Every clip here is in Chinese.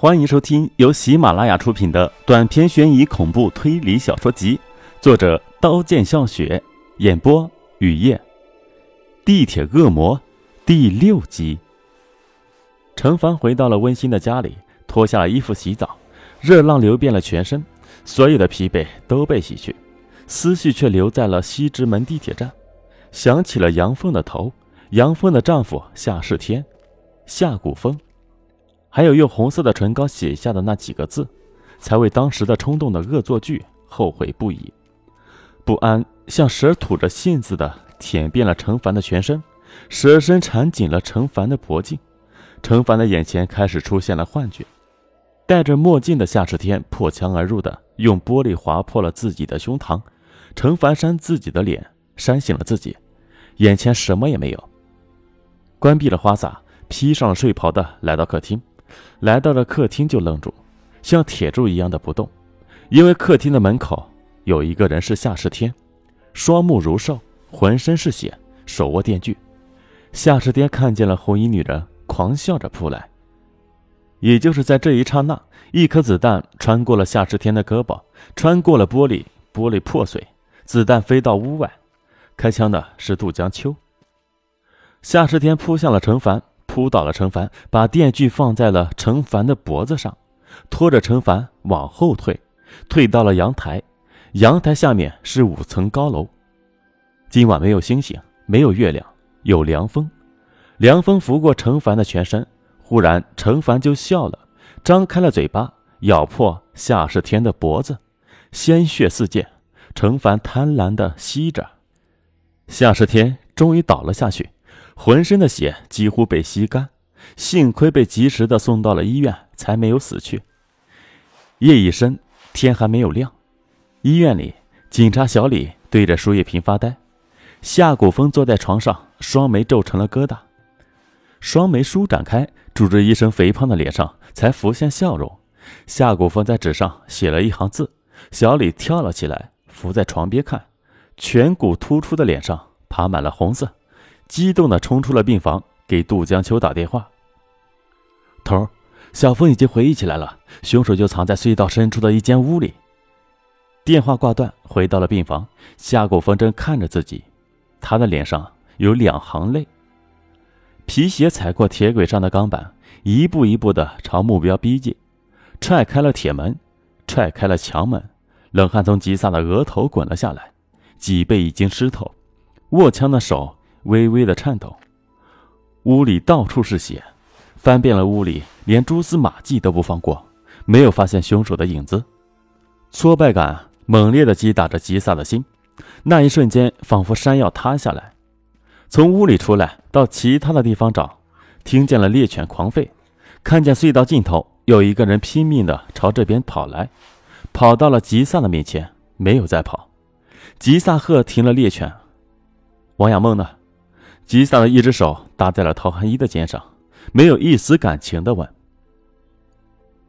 欢迎收听由喜马拉雅出品的短篇悬疑恐怖推理小说集，作者刀剑笑雪，演播雨夜。地铁恶魔第六集。陈凡回到了温馨的家里，脱下了衣服洗澡，热浪流遍了全身，所有的疲惫都被洗去，思绪却留在了西直门地铁站，想起了杨凤的头，杨凤的丈夫夏世天，夏古风。还有用红色的唇膏写下的那几个字，才为当时的冲动的恶作剧后悔不已。不安像蛇吐着信子的舔遍了程凡的全身，蛇身缠紧了程凡的脖颈。程凡的眼前开始出现了幻觉，戴着墨镜的夏世天破墙而入的用玻璃划破了自己的胸膛，程凡扇自己的脸，扇醒了自己，眼前什么也没有。关闭了花洒，披上了睡袍的来到客厅。来到了客厅就愣住，像铁柱一样的不动，因为客厅的门口有一个人是夏世天，双目如兽，浑身是血，手握电锯。夏世天看见了红衣女人，狂笑着扑来。也就是在这一刹那，一颗子弹穿过了夏世天的胳膊，穿过了玻璃，玻璃破碎，子弹飞到屋外。开枪的是杜江秋。夏世天扑向了陈凡。扑倒了陈凡，把电锯放在了陈凡的脖子上，拖着陈凡往后退，退到了阳台。阳台下面是五层高楼。今晚没有星星，没有月亮，有凉风。凉风拂过陈凡的全身。忽然，陈凡就笑了，张开了嘴巴，咬破夏世天的脖子，鲜血四溅。陈凡贪婪地吸着，夏世天终于倒了下去。浑身的血几乎被吸干，幸亏被及时的送到了医院，才没有死去。夜已深，天还没有亮。医院里，警察小李对着输液瓶发呆，夏古风坐在床上，双眉皱成了疙瘩。双眉舒展开，主治医生肥胖的脸上才浮现笑容。夏古风在纸上写了一行字，小李跳了起来，伏在床边看，颧骨突出的脸上爬满了红色。激动地冲出了病房，给杜江秋打电话。头，小峰已经回忆起来了，凶手就藏在隧道深处的一间屋里。电话挂断，回到了病房，夏古风正看着自己，他的脸上有两行泪。皮鞋踩过铁轨上的钢板，一步一步地朝目标逼近，踹开了铁门，踹开了墙门，冷汗从吉萨的额头滚了下来，脊背已经湿透，握枪的手。微微的颤抖，屋里到处是血，翻遍了屋里，连蛛丝马迹都不放过，没有发现凶手的影子。挫败感猛烈的击打着吉萨的心，那一瞬间仿佛山要塌下来。从屋里出来，到其他的地方找，听见了猎犬狂吠，看见隧道尽头有一个人拼命的朝这边跑来，跑到了吉萨的面前，没有再跑。吉萨赫停了猎犬，王亚梦呢？吉萨的一只手搭在了陶寒一的肩上，没有一丝感情的问：“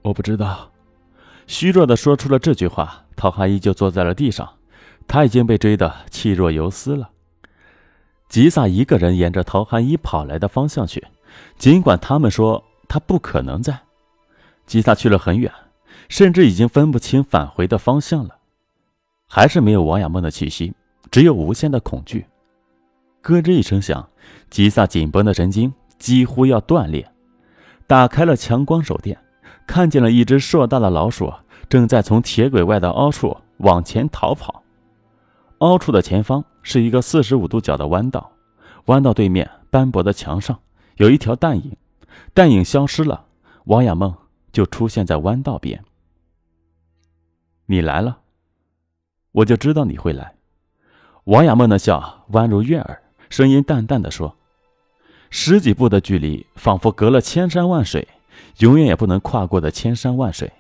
我不知道。”虚弱的说出了这句话，陶寒一就坐在了地上，他已经被追得气若游丝了。吉萨一个人沿着陶寒一跑来的方向去，尽管他们说他不可能在。吉萨去了很远，甚至已经分不清返回的方向了，还是没有王亚梦的气息，只有无限的恐惧。咯吱一声响，吉萨紧绷的神经几乎要断裂。打开了强光手电，看见了一只硕大的老鼠正在从铁轨外的凹处往前逃跑。凹处的前方是一个四十五度角的弯道，弯道对面斑驳的墙上有一条淡影，淡影消失了，王亚梦就出现在弯道边。你来了，我就知道你会来。王亚梦的笑宛如悦耳。声音淡淡的说：“十几步的距离，仿佛隔了千山万水，永远也不能跨过的千山万水。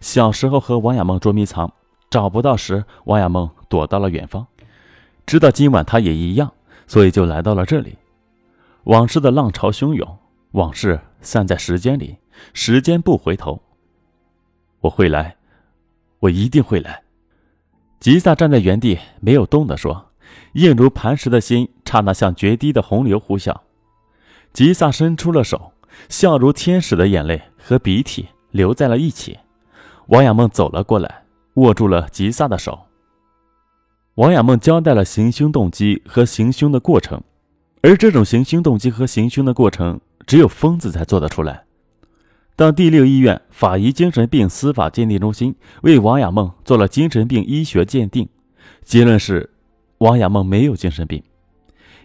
小时候和王亚梦捉迷藏，找不到时，王亚梦躲到了远方。知道今晚他也一样，所以就来到了这里。往事的浪潮汹涌，往事散在时间里，时间不回头。我会来，我一定会来。”吉萨站在原地，没有动的说。硬如磐石的心，刹那像决堤的洪流呼啸。吉萨伸出了手，笑如天使的眼泪和鼻涕留在了一起。王亚梦走了过来，握住了吉萨的手。王亚梦交代了行凶动机和行凶的过程，而这种行凶动机和行凶的过程，只有疯子才做得出来。当第六医院法医精神病司法鉴定中心为王亚梦做了精神病医学鉴定，结论是王亚梦没有精神病。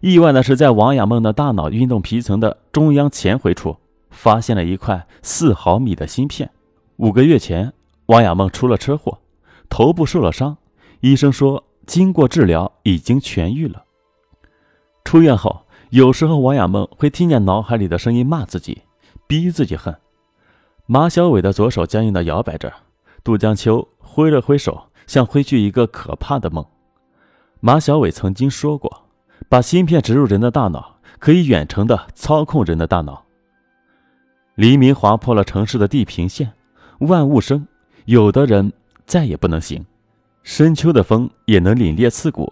意外的是，在王亚梦的大脑运动皮层的中央前回处，发现了一块四毫米的芯片。五个月前，王亚梦出了车祸，头部受了伤，医生说。经过治疗，已经痊愈了。出院后，有时候王亚梦会听见脑海里的声音骂自己，逼自己恨。马小伟的左手僵硬地摇摆着，杜江秋挥了挥手，像挥去一个可怕的梦。马小伟曾经说过，把芯片植入人的大脑，可以远程的操控人的大脑。黎明划破了城市的地平线，万物生，有的人再也不能行。深秋的风也能凛冽刺骨，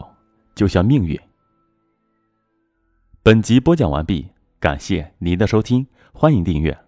就像命运。本集播讲完毕，感谢您的收听，欢迎订阅。